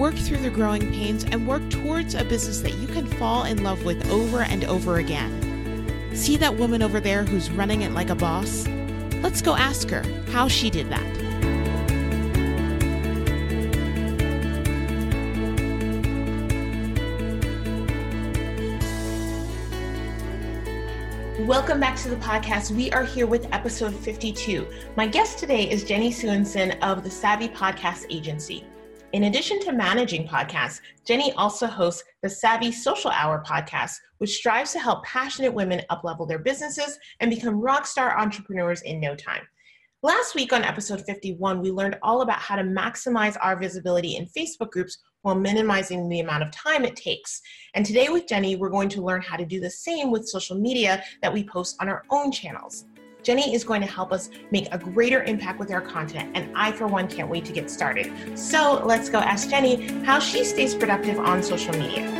work through the growing pains, and work towards a business that you can fall in love with over and over again. See that woman over there who's running it like a boss? Let's go ask her how she did that. Welcome back to the podcast. We are here with episode 52. My guest today is Jenny Suenson of the Savvy Podcast Agency. In addition to managing podcasts, Jenny also hosts the Savvy Social Hour podcast, which strives to help passionate women uplevel their businesses and become rockstar entrepreneurs in no time. Last week on episode 51, we learned all about how to maximize our visibility in Facebook groups while minimizing the amount of time it takes. And today with Jenny, we're going to learn how to do the same with social media that we post on our own channels. Jenny is going to help us make a greater impact with our content, and I, for one, can't wait to get started. So let's go ask Jenny how she stays productive on social media.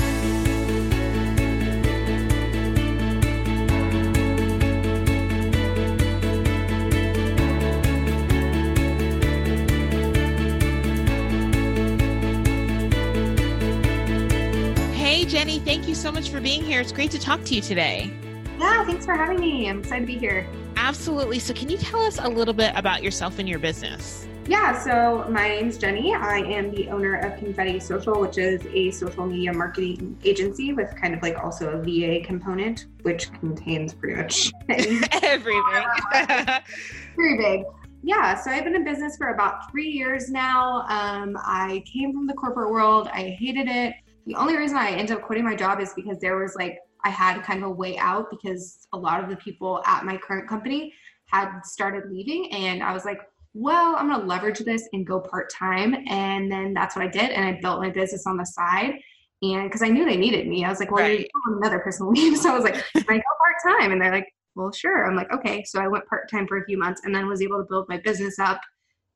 Hey, Jenny, thank you so much for being here. It's great to talk to you today. Yeah, thanks for having me. I'm excited to be here. Absolutely. So, can you tell us a little bit about yourself and your business? Yeah, so my name's Jenny. I am the owner of Confetti Social, which is a social media marketing agency with kind of like also a VA component, which contains pretty much everything. Pretty big. Yeah, so I've been in business for about three years now. Um, I came from the corporate world, I hated it. The only reason I ended up quitting my job is because there was like I had kind of a way out because a lot of the people at my current company had started leaving. And I was like, well, I'm going to leverage this and go part time. And then that's what I did. And I built my business on the side. And because I knew they needed me, I was like, well, right. another person will leave. So I was like, can I go part time? And they're like, well, sure. I'm like, okay. So I went part time for a few months and then was able to build my business up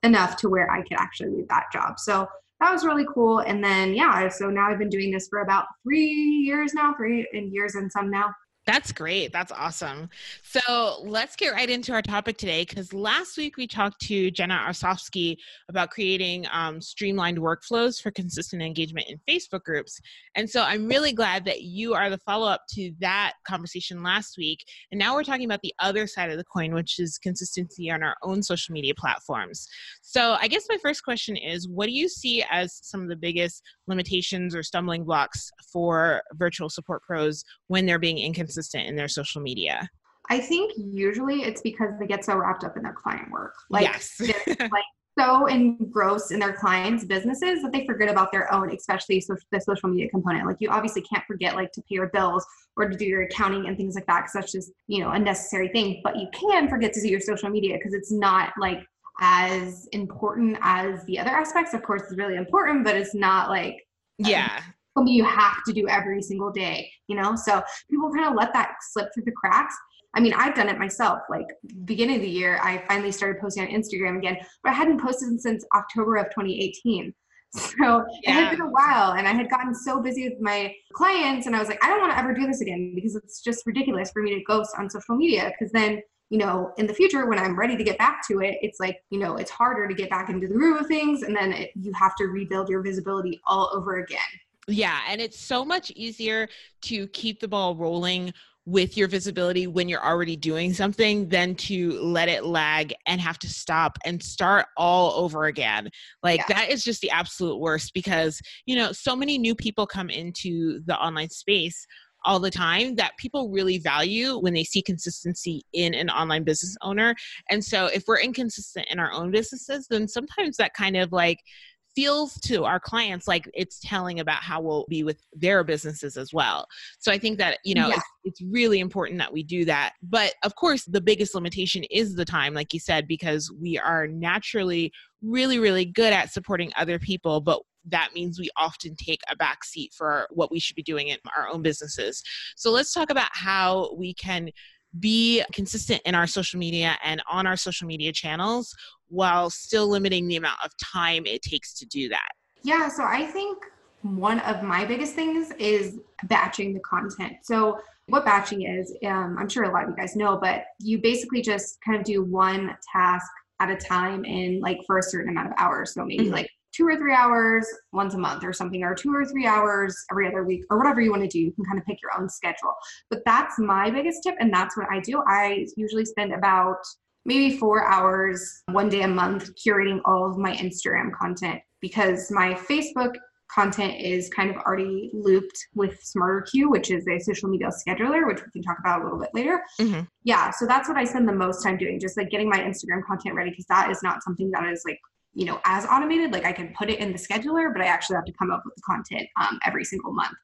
enough to where I could actually leave that job. So that was really cool. And then, yeah, so now I've been doing this for about three years now, three years and some now. That's great. That's awesome. So let's get right into our topic today because last week we talked to Jenna Arsofsky about creating um, streamlined workflows for consistent engagement in Facebook groups. And so I'm really glad that you are the follow up to that conversation last week. And now we're talking about the other side of the coin, which is consistency on our own social media platforms. So I guess my first question is what do you see as some of the biggest limitations or stumbling blocks for virtual support pros when they're being inconsistent? Consistent in their social media? I think usually it's because they get so wrapped up in their client work. Like, yes. like so engrossed in their clients' businesses that they forget about their own, especially the social media component. Like you obviously can't forget like to pay your bills or to do your accounting and things like that because that's just you know a necessary thing. But you can forget to do your social media because it's not like as important as the other aspects. Of course, it's really important, but it's not like um, yeah something you have to do every single day, you know? So people kind of let that slip through the cracks. I mean, I've done it myself. Like beginning of the year, I finally started posting on Instagram again, but I hadn't posted since October of 2018. So yeah. it had been a while and I had gotten so busy with my clients and I was like, I don't want to ever do this again because it's just ridiculous for me to ghost on social media because then you know, in the future when I'm ready to get back to it, it's like, you know, it's harder to get back into the groove of things and then it, you have to rebuild your visibility all over again. Yeah, and it's so much easier to keep the ball rolling with your visibility when you're already doing something than to let it lag and have to stop and start all over again. Like yeah. that is just the absolute worst because, you know, so many new people come into the online space all the time that people really value when they see consistency in an online business owner. And so if we're inconsistent in our own businesses, then sometimes that kind of like feels to our clients like it's telling about how we'll be with their businesses as well. So I think that, you know, yeah. it's, it's really important that we do that. But of course, the biggest limitation is the time, like you said, because we are naturally really, really good at supporting other people, but that means we often take a back seat for what we should be doing in our own businesses. So let's talk about how we can be consistent in our social media and on our social media channels while still limiting the amount of time it takes to do that. Yeah, so I think one of my biggest things is batching the content. So what batching is, um, I'm sure a lot of you guys know, but you basically just kind of do one task at a time in like for a certain amount of hours. So maybe mm-hmm. like two or three hours once a month or something, or two or three hours every other week, or whatever you want to do. You can kind of pick your own schedule. But that's my biggest tip, and that's what I do. I usually spend about maybe four hours one day a month curating all of my Instagram content because my Facebook content is kind of already looped with SmarterQueue, which is a social media scheduler, which we can talk about a little bit later. Mm-hmm. Yeah, so that's what I spend the most time doing, just like getting my Instagram content ready because that is not something that is like you know as automated like i can put it in the scheduler but i actually have to come up with the content um, every single month.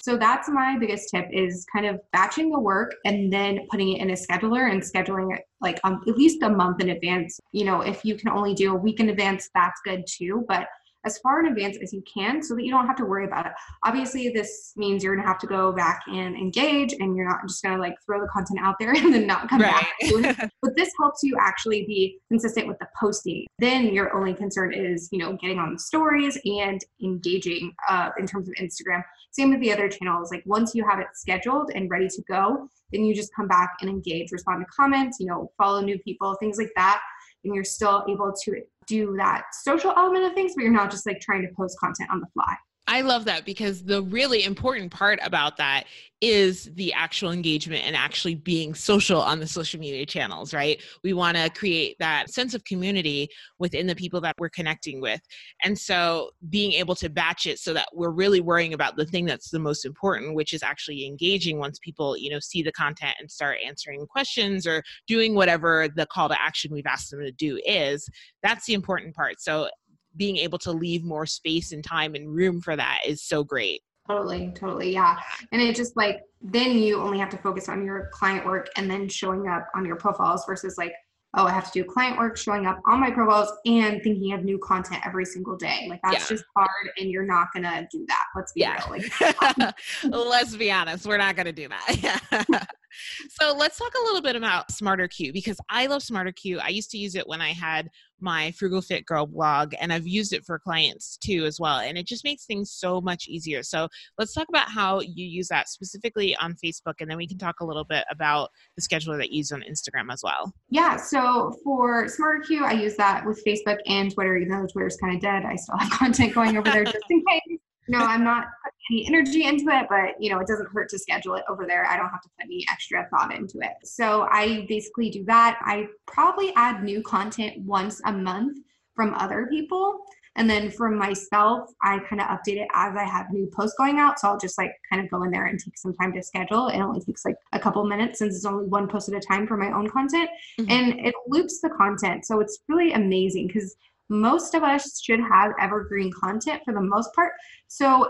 So that's my biggest tip is kind of batching the work and then putting it in a scheduler and scheduling it like um, at least a month in advance. You know if you can only do a week in advance that's good too but as far in advance as you can so that you don't have to worry about it. Obviously, this means you're gonna have to go back and engage and you're not just gonna like throw the content out there and then not come right. back. But this helps you actually be consistent with the posting. Then your only concern is, you know, getting on the stories and engaging uh, in terms of Instagram. Same with the other channels. Like once you have it scheduled and ready to go, then you just come back and engage, respond to comments, you know, follow new people, things like that. And you're still able to do that social element of things, but you're not just like trying to post content on the fly. I love that because the really important part about that is the actual engagement and actually being social on the social media channels, right? We want to create that sense of community within the people that we're connecting with. And so being able to batch it so that we're really worrying about the thing that's the most important, which is actually engaging once people, you know, see the content and start answering questions or doing whatever the call to action we've asked them to do is, that's the important part. So being able to leave more space and time and room for that is so great. Totally, totally. Yeah. And it just like, then you only have to focus on your client work and then showing up on your profiles versus like, oh, I have to do client work, showing up on my profiles and thinking of new content every single day. Like that's yeah. just hard and you're not gonna do that. Let's be yeah. real. Like, um Let's be honest, we're not gonna do that. so let's talk a little bit about SmarterQueue because I love SmarterQueue. I used to use it when I had my Frugal Fit Girl blog, and I've used it for clients too as well. And it just makes things so much easier. So let's talk about how you use that specifically on Facebook, and then we can talk a little bit about the scheduler that you use on Instagram as well. Yeah. So for SmarterQueue, I use that with Facebook and Twitter, even though Twitter's kind of dead. I still have content going over there just in case no, I'm not any energy into it, but you know, it doesn't hurt to schedule it over there. I don't have to put any extra thought into it. So I basically do that. I probably add new content once a month from other people. And then from myself, I kind of update it as I have new posts going out. So I'll just like kind of go in there and take some time to schedule. It only takes like a couple minutes since it's only one post at a time for my own content. Mm-hmm. And it loops the content. So it's really amazing because most of us should have evergreen content for the most part. So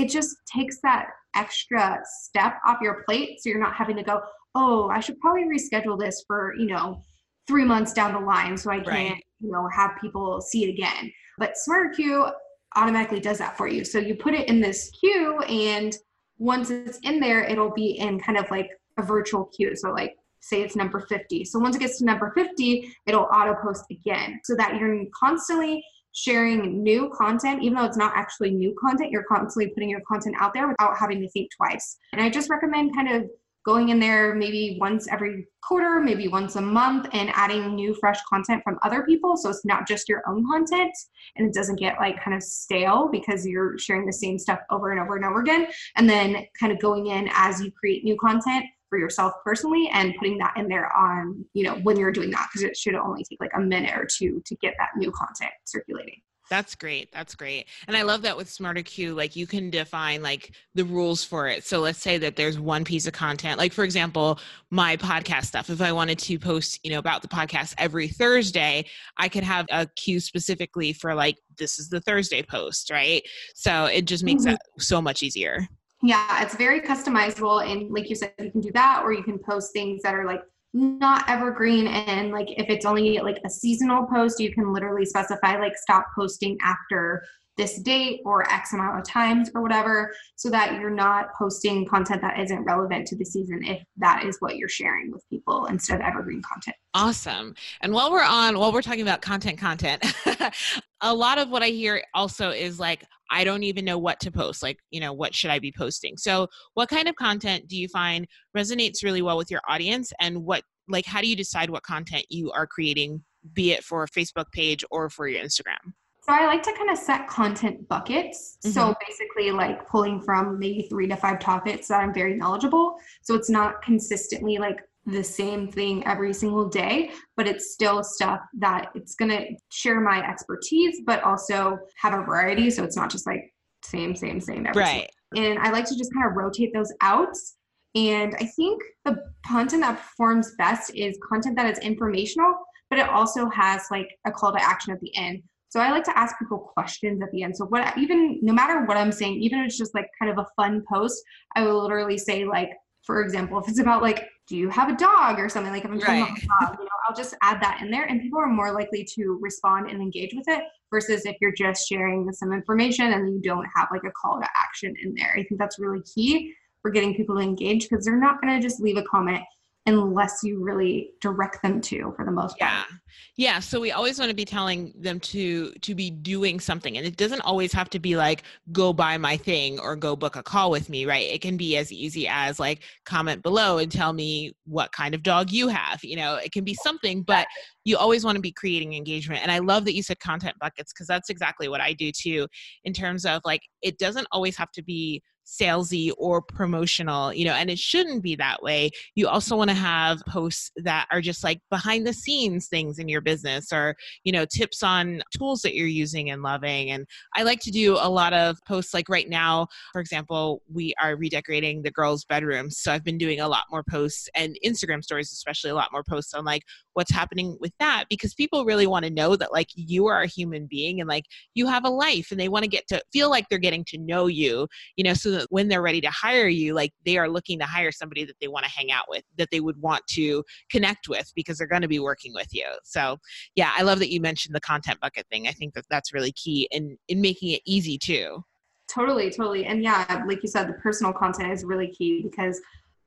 it just takes that extra step off your plate. So you're not having to go, oh, I should probably reschedule this for, you know, three months down the line so I can't, right. you know, have people see it again. But SmarterQueue automatically does that for you. So you put it in this queue and once it's in there, it'll be in kind of like a virtual queue. So like say it's number 50. So once it gets to number 50, it'll auto post again so that you're constantly sharing new content, even though it's not actually new content, you're constantly putting your content out there without having to think twice. And I just recommend kind of going in there maybe once every quarter, maybe once a month, and adding new, fresh content from other people. So it's not just your own content and it doesn't get like kind of stale because you're sharing the same stuff over and over and over again. And then kind of going in as you create new content for yourself personally and putting that in there on, you know, when you're doing that, because it should only take like a minute or two to get that new content circulating. That's great. That's great. And I love that with SmarterQueue, like you can define like the rules for it. So let's say that there's one piece of content, like for example, my podcast stuff. If I wanted to post, you know, about the podcast every Thursday, I could have a queue specifically for like, this is the Thursday post, right? So it just makes mm-hmm. that so much easier. Yeah, it's very customizable. And like you said, you can do that, or you can post things that are like not evergreen. And like if it's only like a seasonal post, you can literally specify like stop posting after this date or X amount of times or whatever, so that you're not posting content that isn't relevant to the season if that is what you're sharing with people instead of evergreen content. Awesome. And while we're on, while we're talking about content, content, a lot of what I hear also is like, I don't even know what to post. Like, you know, what should I be posting? So, what kind of content do you find resonates really well with your audience? And what, like, how do you decide what content you are creating, be it for a Facebook page or for your Instagram? So I like to kind of set content buckets. Mm-hmm. So basically, like pulling from maybe three to five topics that I'm very knowledgeable. So it's not consistently like the same thing every single day, but it's still stuff that it's going to share my expertise, but also have a variety. So it's not just like same, same, same every right. And I like to just kind of rotate those out. And I think the content that performs best is content that is informational, but it also has like a call to action at the end. So I like to ask people questions at the end. So what even no matter what I'm saying, even if it's just like kind of a fun post, I will literally say like, for example, if it's about like, do you have a dog or something like if I'm talking right. about dog, you know, I'll just add that in there and people are more likely to respond and engage with it versus if you're just sharing some information and you don't have like a call to action in there. I think that's really key for getting people to engage because they're not going to just leave a comment unless you really direct them to for the most part. Yeah. Yeah, so we always want to be telling them to to be doing something and it doesn't always have to be like go buy my thing or go book a call with me, right? It can be as easy as like comment below and tell me what kind of dog you have. You know, it can be something, but you always want to be creating engagement. And I love that you said content buckets because that's exactly what I do too in terms of like it doesn't always have to be salesy or promotional, you know, and it shouldn't be that way. You also want to have posts that are just like behind the scenes things in your business or, you know, tips on tools that you're using and loving. And I like to do a lot of posts like right now, for example, we are redecorating the girls' bedrooms. So I've been doing a lot more posts and Instagram stories, especially a lot more posts on like what's happening with that because people really want to know that like you are a human being and like you have a life and they want to get to feel like they're getting to know you, you know, so that when they're ready to hire you, like they are looking to hire somebody that they want to hang out with, that they would want to connect with because they're going to be working with you. So, yeah, I love that you mentioned the content bucket thing. I think that that's really key in in making it easy too. Totally, totally. And yeah, like you said, the personal content is really key because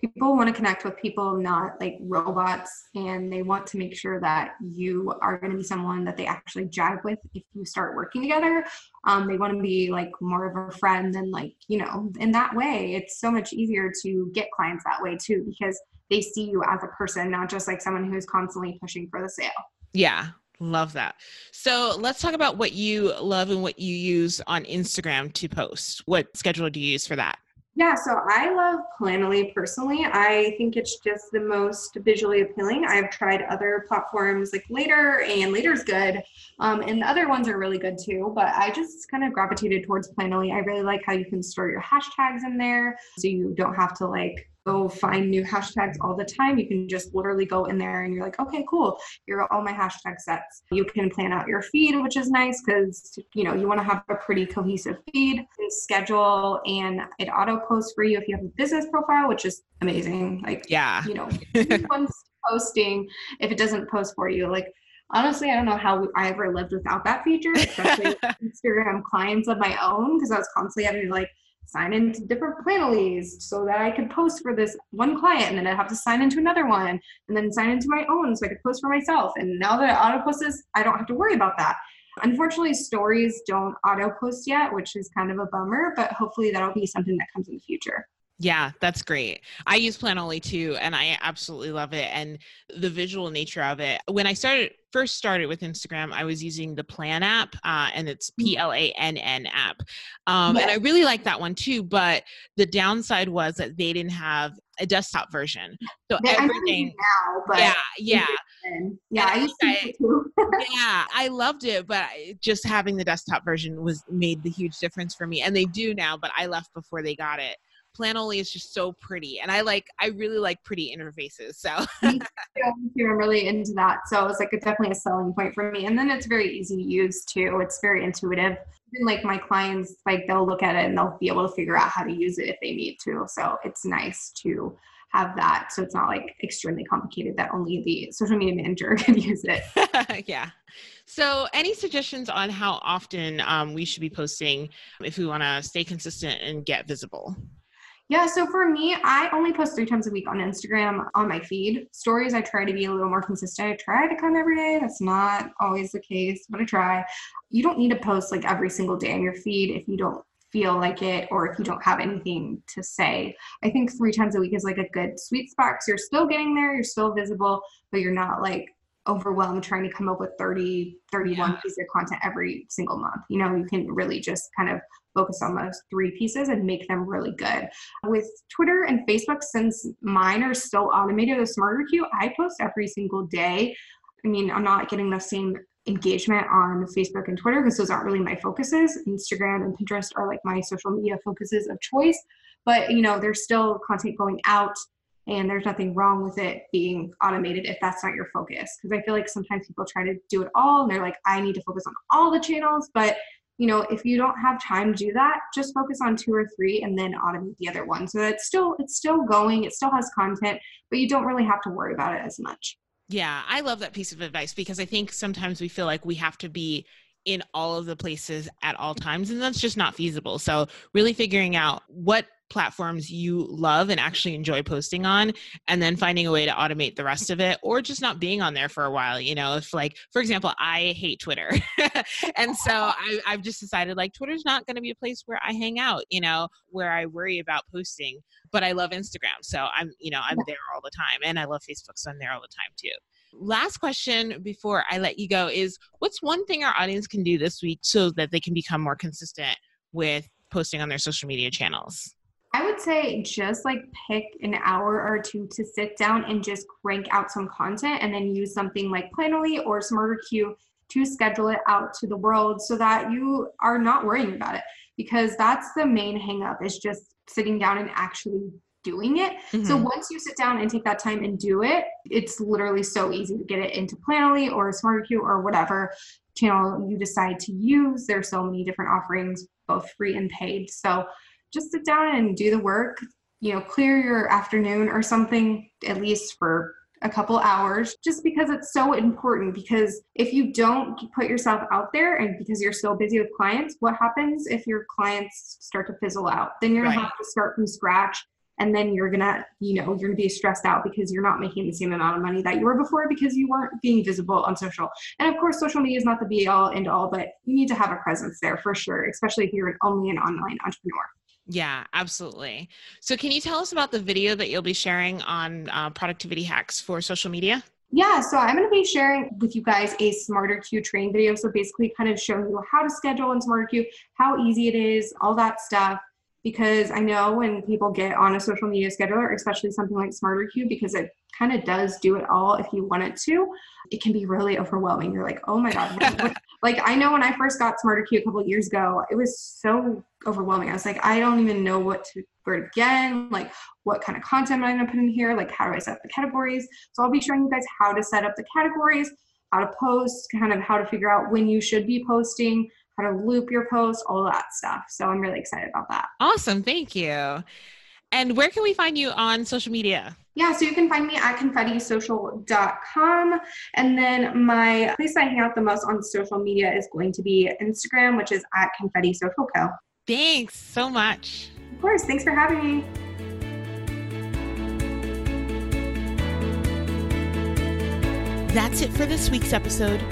people want to connect with people not like robots and they want to make sure that you are going to be someone that they actually jive with if you start working together um, they want to be like more of a friend and like you know in that way it's so much easier to get clients that way too because they see you as a person not just like someone who's constantly pushing for the sale yeah Love that. So let's talk about what you love and what you use on Instagram to post. What schedule do you use for that? Yeah, so I love Planoly personally. I think it's just the most visually appealing. I've tried other platforms like Later, and Later's good, um, and the other ones are really good too. But I just kind of gravitated towards Planoly. I really like how you can store your hashtags in there, so you don't have to like go find new hashtags all the time. You can just literally go in there and you're like, okay, cool. Here are all my hashtag sets. You can plan out your feed, which is nice because you know you want to have a pretty cohesive feed and schedule and it auto posts for you if you have a business profile, which is amazing. Like yeah, you know, posting if it doesn't post for you. Like honestly, I don't know how I ever lived without that feature, especially Instagram clients of my own, because I was constantly having to like sign into different Planolys so that I could post for this one client and then I'd have to sign into another one and then sign into my own so I could post for myself. And now that I auto post I don't have to worry about that. Unfortunately, stories don't auto post yet, which is kind of a bummer, but hopefully that'll be something that comes in the future. Yeah, that's great. I use Planoly too, and I absolutely love it. And the visual nature of it. When I started first started with Instagram, I was using the Plann app, uh, and it's mm. P L A N N app, um, yeah. and I really like that one too. But the downside was that they didn't have a desktop version, so yeah, everything. Now, but yeah, yeah, yeah. I used I, yeah, I loved it, but just having the desktop version was made the huge difference for me. And they do now, but I left before they got it. Planoly is just so pretty, and I like I really like pretty interfaces. So me too, I'm really into that. So it's like it's definitely a selling point for me. And then it's very easy to use too. It's very intuitive. Even like my clients, like they'll look at it and they'll be able to figure out how to use it if they need to. So it's nice to have that so it's not like extremely complicated that only the social media manager can use it yeah so any suggestions on how often um, we should be posting if we want to stay consistent and get visible yeah, so for me, I only post three times a week on Instagram on my feed. Stories, I try to be a little more consistent. I try to come every day. That's not always the case, but I try. You don't need to post like every single day on your feed if you don't feel like it or if you don't have anything to say. I think three times a week is like a good sweet spot because you're still getting there, you're still visible, but you're not like overwhelmed trying to come up with 30 31 yeah. pieces of content every single month you know you can really just kind of focus on those three pieces and make them really good. With Twitter and Facebook, since mine are still automated with Smarter Queue, I post every single day. I mean, I'm not getting the same engagement on Facebook and Twitter because those aren't really my focuses. Instagram and Pinterest are like my social media focuses of choice. But you know, there's still content going out and there's nothing wrong with it being automated if that's not your focus. Because I feel like sometimes people try to do it all and they're like, I need to focus on all the channels, but you know if you don't have time to do that just focus on two or three and then automate the other one. So it's still it's still going it still has content but you don't really have to worry about it as much. Yeah i love that piece of advice because i think sometimes we feel like we have to be in all of the places at all times and that's just not feasible. So really figuring out what platforms you love and actually enjoy posting on and then finding a way to automate the rest of it or just not being on there for a while you know if like for example i hate twitter. And so I, i've just decided like twitter's not going to be a place where i hang out you know where i worry about posting but i love instagram so i'm you know i'm there all the time and i love facebook so i'm there all the time too. Last question before i let you go is what's one thing our audience can do this week so that they can become more consistent with posting on their social media channels I would say just like pick an hour or two to sit down and just crank out some content and then use something like Planoly or Smarter Queue to schedule it out to the world so that you are not worrying about it because that's the main hangup is just sitting down and actually doing it. Mm-hmm. So once you sit down and take that time and do it, it's literally so easy to get it into Planoly or Smarter Queue or whatever channel you decide to use. There's so many different offerings, both free and paid. So just sit down and do the work you know clear your afternoon or something at least for a couple hours just because it's so important because if you don't put yourself out there and because you're so busy with clients what happens if your clients start to fizzle out? Then you're right. gonna have to start from scratch and then you're gonna you know you're gonna be stressed out because you're not making the same amount of money that you were before because you weren't being visible on social. And of course social media is not the be all end all but you need to have a presence there for sure especially if you're only an online entrepreneur yeah, absolutely. So, can you tell us about the video that you'll be sharing on uh, productivity hacks for social media? Yeah, so I'm going to be sharing with you guys a Smarter Queue train video. So, basically, kind of showing you how to schedule in Smarter Queue, how easy it is, all that stuff. Because I know when people get on a social media scheduler, especially something like Smarter Queue, because it kind of does do it all if you want it to, it can be really overwhelming. You're like, oh my God. Like, I know when I first got Smarter Queue a couple years ago, it was so overwhelming. I was like, I don't even know what to where to begin, like what kind of content am I gonna put in here? Like how do I set up the categories? So I'll be showing you guys how to set up the categories, how to post, kind of how to figure out when you should be posting, how to loop your posts, all that stuff. So I'm really excited about that. Awesome. Thank you. And where can we find you on social media? Yeah, so you can find me at confettisocial.com. And then my place I hang out the most on social media is going to be Instagram, which is at Confetti Social Co. Thanks so much. Of course. Thanks for having me. That's it for this week's episode.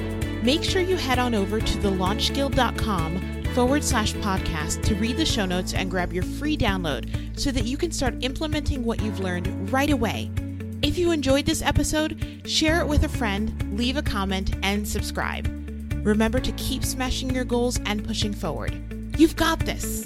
Make sure you head on over to thelaunchguild.com forward slash podcast to read the show notes and grab your free download so that you can start implementing what you've learned right away. If you enjoyed this episode, share it with a friend, leave a comment, and subscribe. Remember to keep smashing your goals and pushing forward. You've got this.